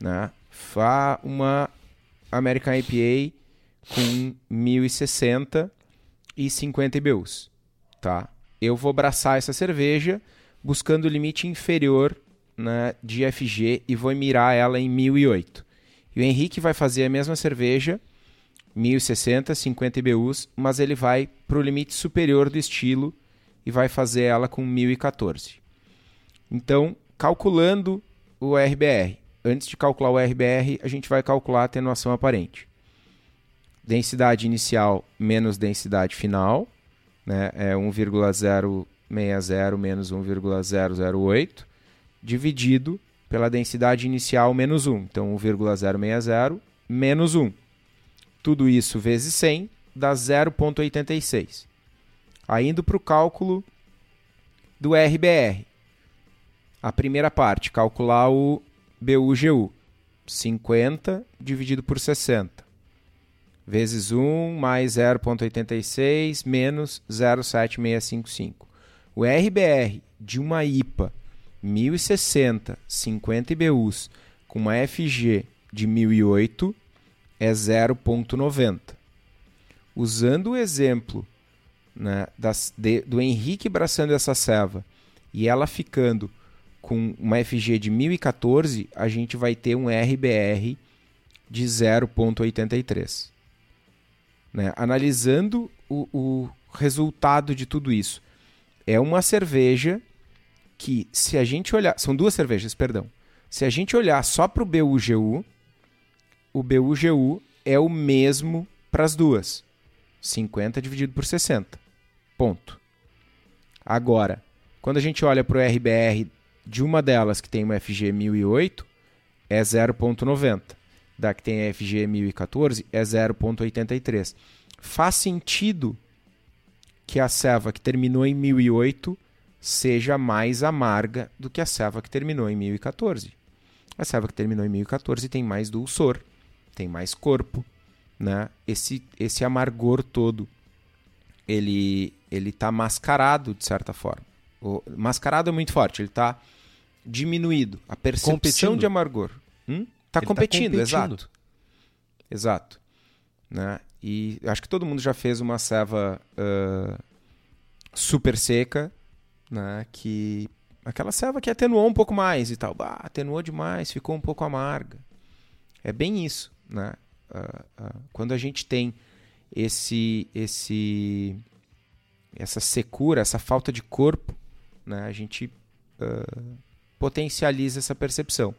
Né? Fá uma American IPA com 1060 e 50 IBUs. Tá? Eu vou abraçar essa cerveja buscando o limite inferior né, de FG e vou mirar ela em 1008. E o Henrique vai fazer a mesma cerveja, 1060, 50 IBUs, mas ele vai para o limite superior do estilo e vai fazer ela com 1014. Então, calculando o RBR, antes de calcular o RBR, a gente vai calcular a atenuação aparente. Densidade inicial menos densidade final, né, é 1,060 menos 1,008 dividido pela densidade inicial menos 1. Então, 1,060 menos 1. Tudo isso vezes 100 dá 0,86. Aí indo para o cálculo do RBR. A primeira parte, calcular o BUGU. 50 dividido por 60. Vezes 1 mais 0,86 menos 0,7655. O RBR de uma IPA 1060, 50 IBUs com uma FG de 1008 é 0,90. Usando o exemplo né, das, de, do Henrique braçando essa serva e ela ficando com uma FG de 1014, a gente vai ter um RBR de 0,83. Né? Analisando o, o resultado de tudo isso, é uma cerveja que se a gente olhar, são duas cervejas, perdão. Se a gente olhar só para o BUGU, o BUGU é o mesmo para as duas. 50 dividido por 60. Ponto. Agora, quando a gente olha para o RBR de uma delas que tem uma FG 1008, é 0.90. Da que tem a FG 1014 é 0.83. Faz sentido que a serva que terminou em 1008 seja mais amarga do que a serva que terminou em 1014. A serva que terminou em 1014 tem mais dulçor, tem mais corpo, né? Esse esse amargor todo ele ele tá mascarado de certa forma. O, mascarado é muito forte, ele está diminuído. A percepção competindo. de amargor. Hum? Tá, tá competindo, competindo. exato. Exato. Né? E acho que todo mundo já fez uma ceva ah, super seca, né? Que aquela ceva que atenuou um pouco mais e tal. Bah, atenuou demais, ficou um pouco amarga. É bem isso, né? Ah, ah, quando a gente tem esse esse essa secura, essa falta de corpo, né? A gente ah, potencializa essa percepção.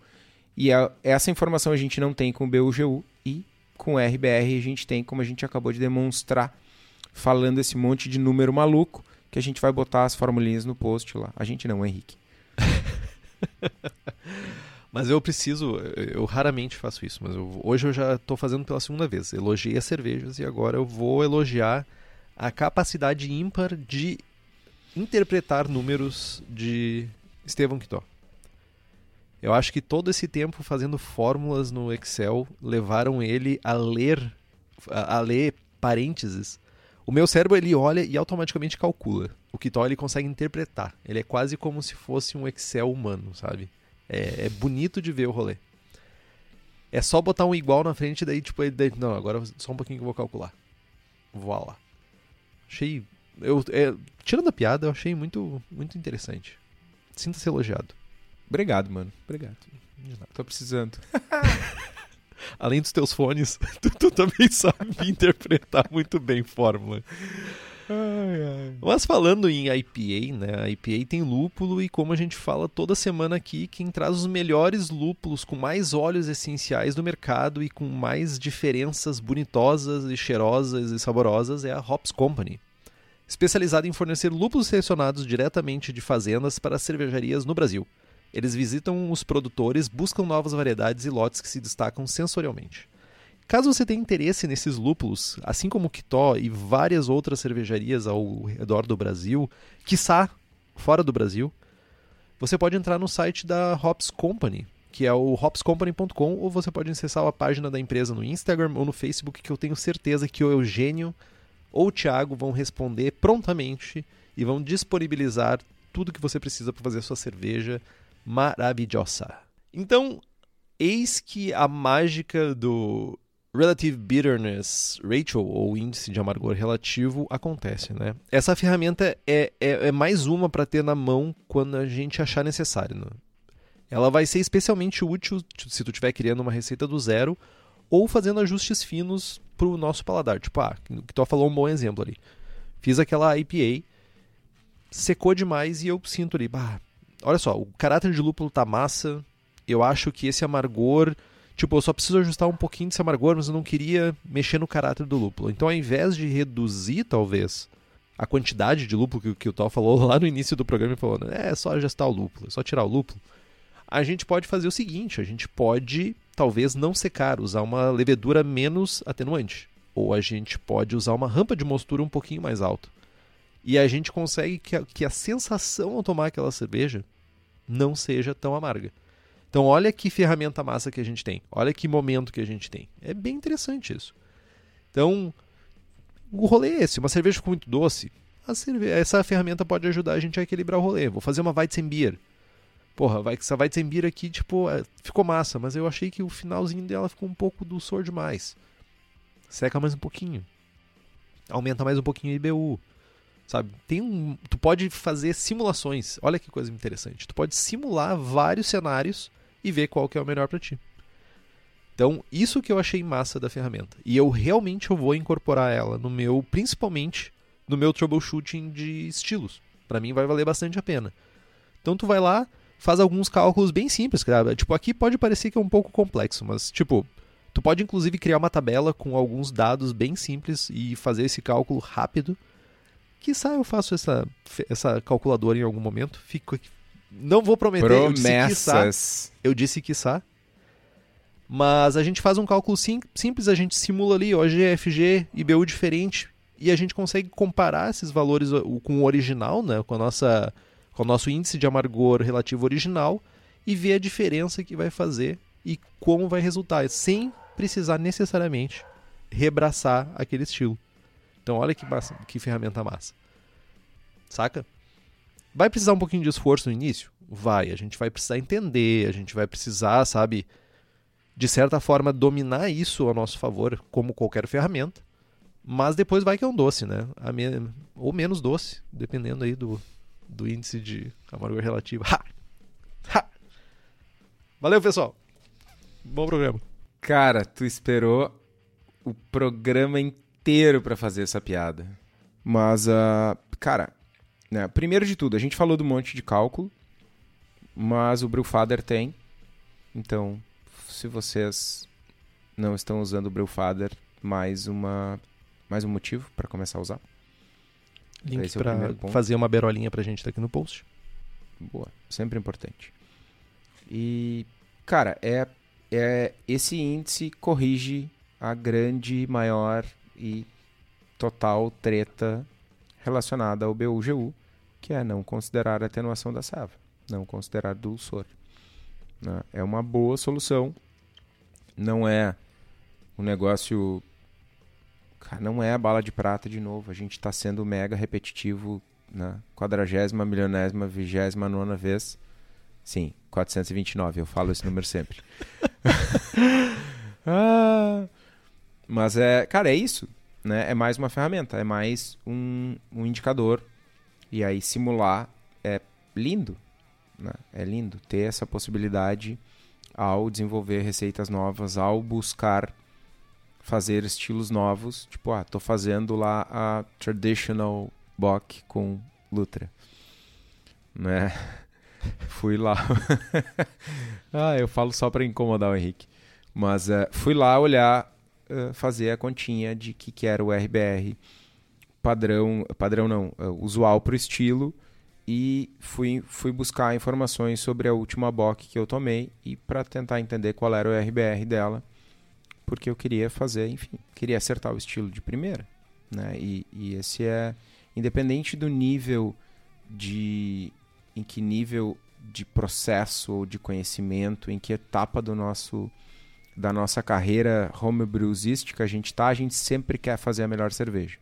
E a- essa informação a gente não tem com o BUGU e com o RBR a gente tem, como a gente acabou de demonstrar, falando esse monte de número maluco que a gente vai botar as formulinhas no post lá. A gente não, Henrique. Mas eu preciso, eu raramente faço isso, mas eu- hoje eu já estou fazendo pela segunda vez. Elogiei as cervejas e agora eu vou elogiar a capacidade ímpar de interpretar números de Estevão Quitó. Eu acho que todo esse tempo fazendo fórmulas no Excel levaram ele a ler, a ler parênteses. O meu cérebro ele olha e automaticamente calcula. O Quitó ele consegue interpretar. Ele é quase como se fosse um Excel humano, sabe? É, é bonito de ver o rolê. É só botar um igual na frente, daí, tipo, ele, daí, não, agora só um pouquinho que eu vou calcular. Vou lá. Achei. Eu, é, tirando a piada, eu achei muito, muito interessante. Sinta-se elogiado. Obrigado, mano. Obrigado. Tô precisando. Além dos teus fones, tu, tu também sabe interpretar muito bem fórmula. Ai, ai. Mas falando em IPA, né? A IPA tem lúpulo e como a gente fala toda semana aqui, quem traz os melhores lúpulos com mais óleos essenciais do mercado e com mais diferenças bonitosas e cheirosas e saborosas é a Hops Company. Especializada em fornecer lúpulos selecionados diretamente de fazendas para cervejarias no Brasil. Eles visitam os produtores, buscam novas variedades e lotes que se destacam sensorialmente. Caso você tenha interesse nesses lúpulos, assim como o Quitó e várias outras cervejarias ao redor do Brasil, quiçá fora do Brasil, você pode entrar no site da Hops Company, que é o hopscompany.com, ou você pode acessar a página da empresa no Instagram ou no Facebook, que eu tenho certeza que o Eugênio ou o Thiago vão responder prontamente e vão disponibilizar tudo que você precisa para fazer a sua cerveja maravilhosa. Então, eis que a mágica do Relative Bitterness Ratio, ou índice de amargor relativo, acontece. Né? Essa ferramenta é, é, é mais uma para ter na mão quando a gente achar necessário. Né? Ela vai ser especialmente útil se tu estiver criando uma receita do zero ou fazendo ajustes finos para o nosso paladar. Tipo, ah, que tu falou um bom exemplo ali. Fiz aquela IPA, secou demais e eu sinto ali, bah, olha só, o caráter de lúpulo tá massa, eu acho que esse amargor Tipo, eu só preciso ajustar um pouquinho desse amargor, mas eu não queria mexer no caráter do lúpulo. Então, ao invés de reduzir, talvez, a quantidade de lúpulo que, que o Tal falou lá no início do programa, falou, né, é só ajustar o lúpulo, é só tirar o lúpulo. A gente pode fazer o seguinte, a gente pode, talvez, não secar, usar uma levedura menos atenuante. Ou a gente pode usar uma rampa de mostura um pouquinho mais alta. E a gente consegue que a, que a sensação ao tomar aquela cerveja não seja tão amarga. Então, olha que ferramenta massa que a gente tem. Olha que momento que a gente tem. É bem interessante isso. Então, o rolê é esse. Uma cerveja ficou muito doce. Cerve... Essa ferramenta pode ajudar a gente a equilibrar o rolê. Vou fazer uma Weizenbier. Porra, essa Weizenbier aqui, tipo, é, ficou massa, mas eu achei que o finalzinho dela ficou um pouco doçor demais. Seca mais um pouquinho. Aumenta mais um pouquinho o IBU. Sabe? Tem um, tu pode fazer simulações. Olha que coisa interessante. Tu pode simular vários cenários e ver qual que é o melhor para ti. Então, isso que eu achei massa da ferramenta. E eu realmente eu vou incorporar ela no meu, principalmente no meu troubleshooting de estilos. Para mim vai valer bastante a pena. Então tu vai lá, faz alguns cálculos bem simples, cara. Tipo, aqui pode parecer que é um pouco complexo, mas tipo, tu pode inclusive criar uma tabela com alguns dados bem simples e fazer esse cálculo rápido. Quizá eu faço essa, essa calculadora em algum momento. Fico não vou prometer. Promessas. Eu disse que sa. Mas a gente faz um cálculo sim, simples, a gente simula ali OG, FG, IBU diferente e a gente consegue comparar esses valores com o original, né, com, a nossa, com o nosso índice de amargor relativo original e ver a diferença que vai fazer e como vai resultar, sem precisar necessariamente rebraçar aquele estilo. Então olha que, massa, que ferramenta massa. Saca? Vai precisar um pouquinho de esforço no início? Vai. A gente vai precisar entender, a gente vai precisar, sabe, de certa forma dominar isso a nosso favor, como qualquer ferramenta. Mas depois vai que é um doce, né? Me... Ou menos doce, dependendo aí do, do índice de amargor relativo. Ha! Ha! Valeu, pessoal. Bom programa. Cara, tu esperou o programa inteiro para fazer essa piada. Mas, uh, cara, né? Primeiro de tudo, a gente falou do monte de cálculo, mas o Brewfather tem. Então, se vocês não estão usando o Brewfather, mais uma mais um motivo para começar a usar. Link Esse para é fazer uma berolinha pra gente tá aqui no post. Boa, sempre importante. E cara, é é esse índice corrige a grande, maior e total treta relacionada ao BUGU, que é não considerar a atenuação da sava, não considerar dulçor. Né? É uma boa solução, não é um negócio. Cara, não é a bala de prata de novo, a gente está sendo mega repetitivo na quadragésima, milionésima, vigésima, nona vez. Sim, 429, eu falo esse número sempre. ah, mas é, cara, é isso. Né? É mais uma ferramenta, é mais um, um indicador e aí simular é lindo, né? É lindo ter essa possibilidade ao desenvolver receitas novas, ao buscar fazer estilos novos, tipo, ah, tô fazendo lá a traditional Bock com Lutra. Né? fui lá. ah, eu falo só para incomodar o Henrique. Mas uh, fui lá olhar, uh, fazer a continha de que, que era o RBR padrão, padrão não, uh, usual para o estilo e fui, fui buscar informações sobre a última BOC que eu tomei e para tentar entender qual era o RBR dela, porque eu queria fazer, enfim, queria acertar o estilo de primeira, né? E, e esse é independente do nível de em que nível de processo ou de conhecimento, em que etapa do nosso da nossa carreira homebrewsística a gente está, a gente sempre quer fazer a melhor cerveja.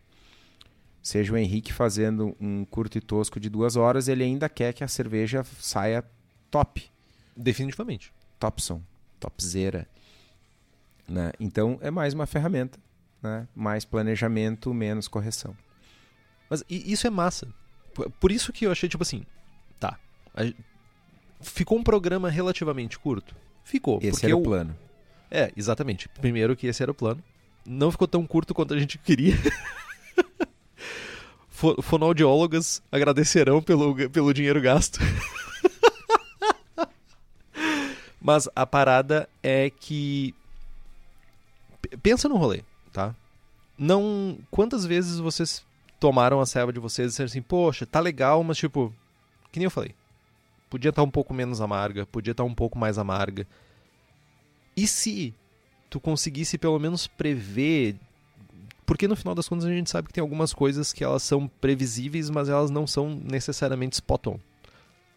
Seja o Henrique fazendo um curto e tosco de duas horas, ele ainda quer que a cerveja saia top. Definitivamente. Topson, topzera. Né? Então é mais uma ferramenta, né? mais planejamento, menos correção. Mas isso é massa. Por isso que eu achei, tipo assim, tá. Ficou um programa relativamente curto? Ficou. Esse era o plano. É, exatamente. Primeiro que esse era o plano. Não ficou tão curto quanto a gente queria. Fonoaudiólogas agradecerão pelo, pelo dinheiro gasto. Mas a parada é que. Pensa no rolê, tá? Não. Quantas vezes vocês tomaram a serva de vocês e disseram assim, poxa, tá legal, mas tipo. Que nem eu falei. Podia estar tá um pouco menos amarga, podia estar tá um pouco mais amarga. E se tu conseguisse pelo menos prever porque no final das contas a gente sabe que tem algumas coisas que elas são previsíveis, mas elas não são necessariamente spot on.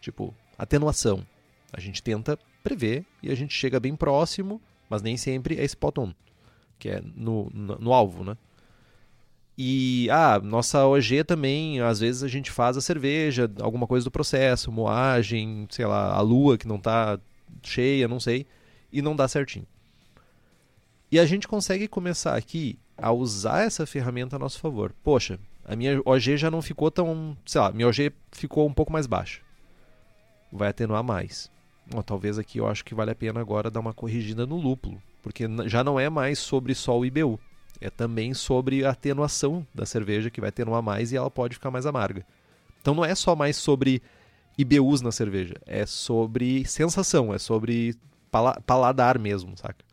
Tipo, atenuação. A gente tenta prever e a gente chega bem próximo, mas nem sempre é spot on, que é no, no, no alvo, né? E, ah, nossa OG também, às vezes a gente faz a cerveja, alguma coisa do processo, moagem, sei lá, a lua que não está cheia, não sei, e não dá certinho. E a gente consegue começar aqui a usar essa ferramenta a nosso favor. Poxa, a minha OG já não ficou tão. Sei lá, minha OG ficou um pouco mais baixa. Vai atenuar mais. Bom, talvez aqui eu acho que vale a pena agora dar uma corrigida no lúpulo. Porque já não é mais sobre só o IBU. É também sobre a atenuação da cerveja que vai atenuar mais e ela pode ficar mais amarga. Então não é só mais sobre IBUs na cerveja. É sobre sensação, é sobre paladar mesmo, saca?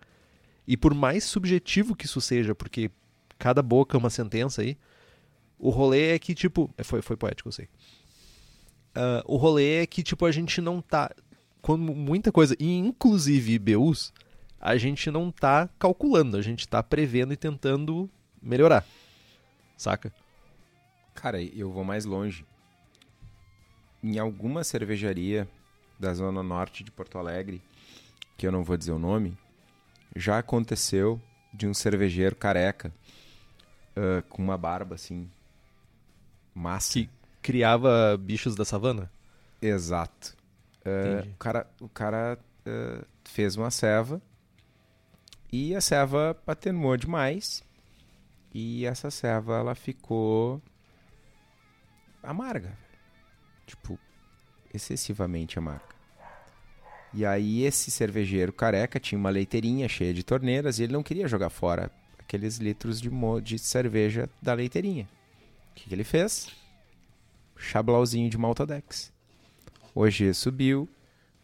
E por mais subjetivo que isso seja, porque cada boca é uma sentença aí, o rolê é que, tipo. É, foi, foi poético, eu sei. Uh, o rolê é que, tipo, a gente não tá. Quando muita coisa, inclusive IBUs, a gente não tá calculando, a gente tá prevendo e tentando melhorar. Saca? Cara, eu vou mais longe. Em alguma cervejaria da Zona Norte de Porto Alegre, que eu não vou dizer o nome, já aconteceu de um cervejeiro careca uh, com uma barba assim massa que criava bichos da savana. Exato. Uh, o cara, o cara uh, fez uma ceva e a ceva atenuou demais e essa ceva ela ficou amarga, tipo excessivamente amarga. E aí esse cervejeiro careca tinha uma leiteirinha cheia de torneiras e ele não queria jogar fora aqueles litros de, de cerveja da leiteirinha. O que, que ele fez? Chablauzinho de Maltodex. OG subiu,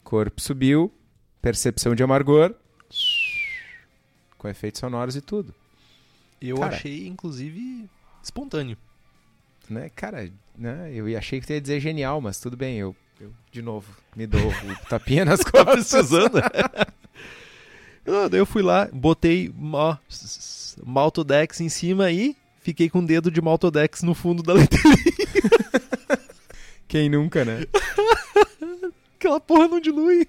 corpo subiu, percepção de amargor, com efeitos sonoros e tudo. Eu cara, achei, inclusive, espontâneo. Né, cara, né, eu achei que ia dizer genial, mas tudo bem, eu eu, de novo, me dou o tapinha nas tá costas. precisando? eu fui lá, botei ó, Maltodex em cima e fiquei com o dedo de Maltodex no fundo da letrinha. Quem nunca, né? Aquela porra não dilui.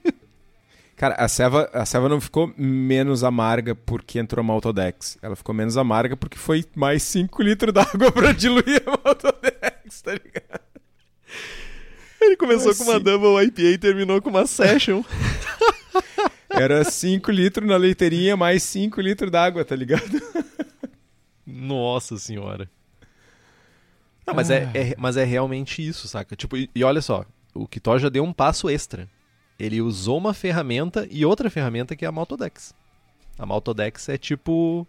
Cara, a ceva, a ceva não ficou menos amarga porque entrou Maltodex. Ela ficou menos amarga porque foi mais 5 litros d'água pra diluir a Maltodex, tá ligado? Ele começou com uma Double IPA e terminou com uma Session. Era 5 litros na leiteirinha mais 5 litros d'água, tá ligado? Nossa senhora. Não, mas, é, é, mas é realmente isso, saca? Tipo, e, e olha só, o Kitó já deu um passo extra. Ele usou uma ferramenta e outra ferramenta que é a Maltodex. A Maltodex é tipo.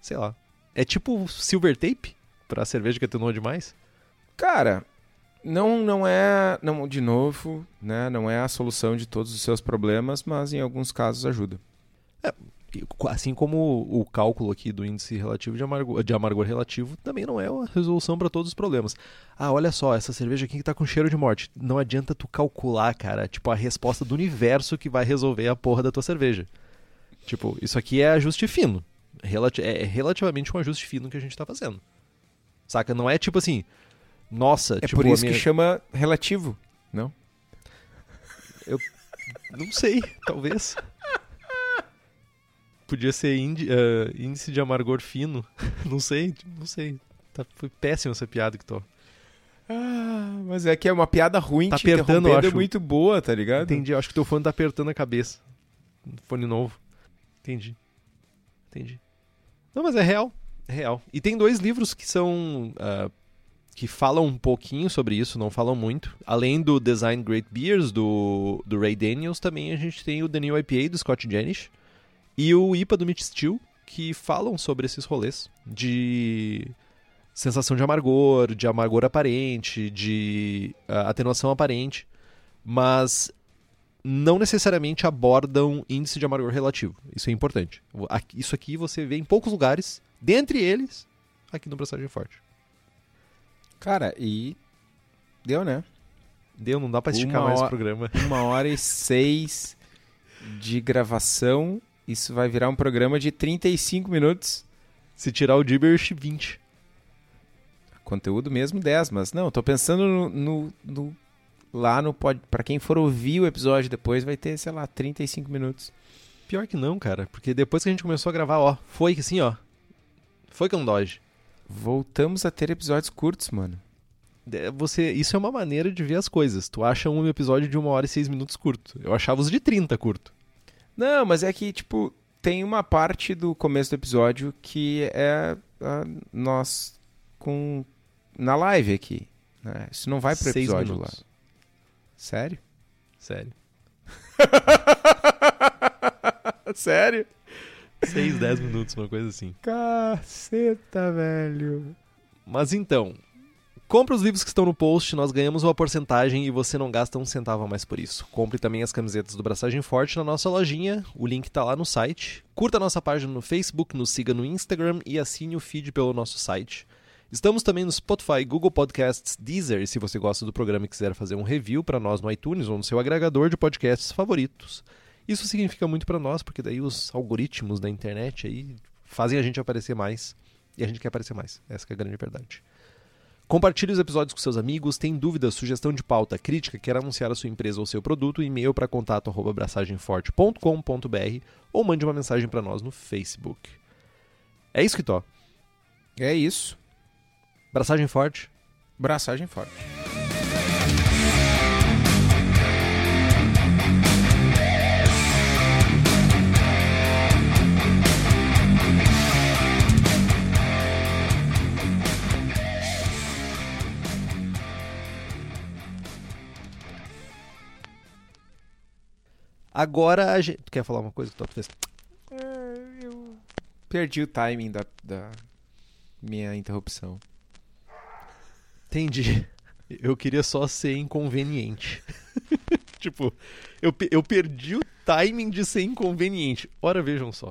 Sei lá. É tipo silver tape pra cerveja que atenuou demais. Cara, não, não é, não, de novo, né, não é a solução de todos os seus problemas, mas em alguns casos ajuda. E, Assim como o cálculo aqui do índice relativo de amargor, de amargor relativo também não é uma resolução para todos os problemas. Ah, olha só, essa cerveja aqui que tá com cheiro de morte. Não adianta tu calcular, cara, tipo, a resposta do universo que vai resolver a porra da tua cerveja. Tipo, isso aqui é ajuste fino. Relati é relativamente um ajuste fino que a gente tá fazendo. Saca? Não é tipo assim, nossa, É tipo, por isso minha- que chama relativo, não? Não sei, talvez. Podia ser eh, índice de amargor fino. não sei, não sei. Tá, foi péssima essa piada que tô. Ah, mas é que é uma piada ruim, Tá te apertando, eu é acho. muito boa, tá ligado? Entendi, eu acho que teu fone tá apertando a cabeça. Fone novo. Entendi. Entendi. Não, mas é real. É real. E tem dois livros que são. ah, que falam um pouquinho sobre isso, não falam muito. Além do Design Great Beers, do, do Ray Daniels, também a gente tem o The New IPA do Scott Janish e o IPA do Mitch Steele, que falam sobre esses rolês de sensação de amargor, de amargor aparente, de ah, atenuação aparente, mas não necessariamente abordam índice de amargor relativo. Isso é importante. Isso aqui você vê em poucos lugares, dentre eles, aqui no Braçagem Forte. Cara, e deu, né? Deu, não dá pra esticar Uma mais o hora- programa. Uma hora e seis de gravação. Isso vai virar um programa de 35 minutos. Se tirar o gibberish, 20. Conteúdo mesmo 10, mas não, tô pensando no, no- no- lá no pod, para quem for ouvir o episódio depois vai ter, sei lá, 35 minutos. Pior que não, cara, porque depois que a gente começou a gravar, ó, foi que assim, ó. Foi que é um dodge. Voltamos a ter episódios curtos, mano. É, Você, isso é uma maneira de ver as coisas. Tu acha um episódio de uma hora e seis minutos curto. Eu achava os de 30 curto. Não, mas é que, tipo, tem uma parte do começo do episódio que é ah, nós com. na live aqui. né? Isso não vai pro Seis episódio minutos. lá. Sério? Sério. Sério? 6, 10 minutos, uma coisa assim. Caceta, velho. Mas então, compre os livros que estão no post, nós ganhamos uma porcentagem e você não gasta um centavo a mais por isso. Compre também as camisetas do Braçagem Forte na nossa lojinha, o link tá lá no site. Curta a nossa página no Facebook, nos siga no Instagram e assine o feed pelo nosso site. Estamos também no Spotify, Google Podcasts, Deezer, e se você gosta do programa e quiser fazer um review para nós no iTunes ou no seu agregador de podcasts favoritos. Isso significa muito para nós, porque daí os algoritmos da internet aí fazem a gente aparecer mais. E a gente quer aparecer mais. Essa que é a grande verdade. Compartilhe os episódios com seus amigos. Tem dúvida, sugestão de pauta, crítica, quer anunciar a sua empresa ou seu produto, e-mail para contato arroba abraçagemforte.com.br ou mande uma mensagem para nós no Facebook. É isso que tô. É isso. Braçagem forte. Braçagem forte. Agora a gente. Tu quer falar uma coisa que tu fez? É, eu perdi o timing da, da minha interrupção. Entendi. Eu queria só ser inconveniente. tipo, eu, eu perdi o timing de ser inconveniente. Ora, vejam só.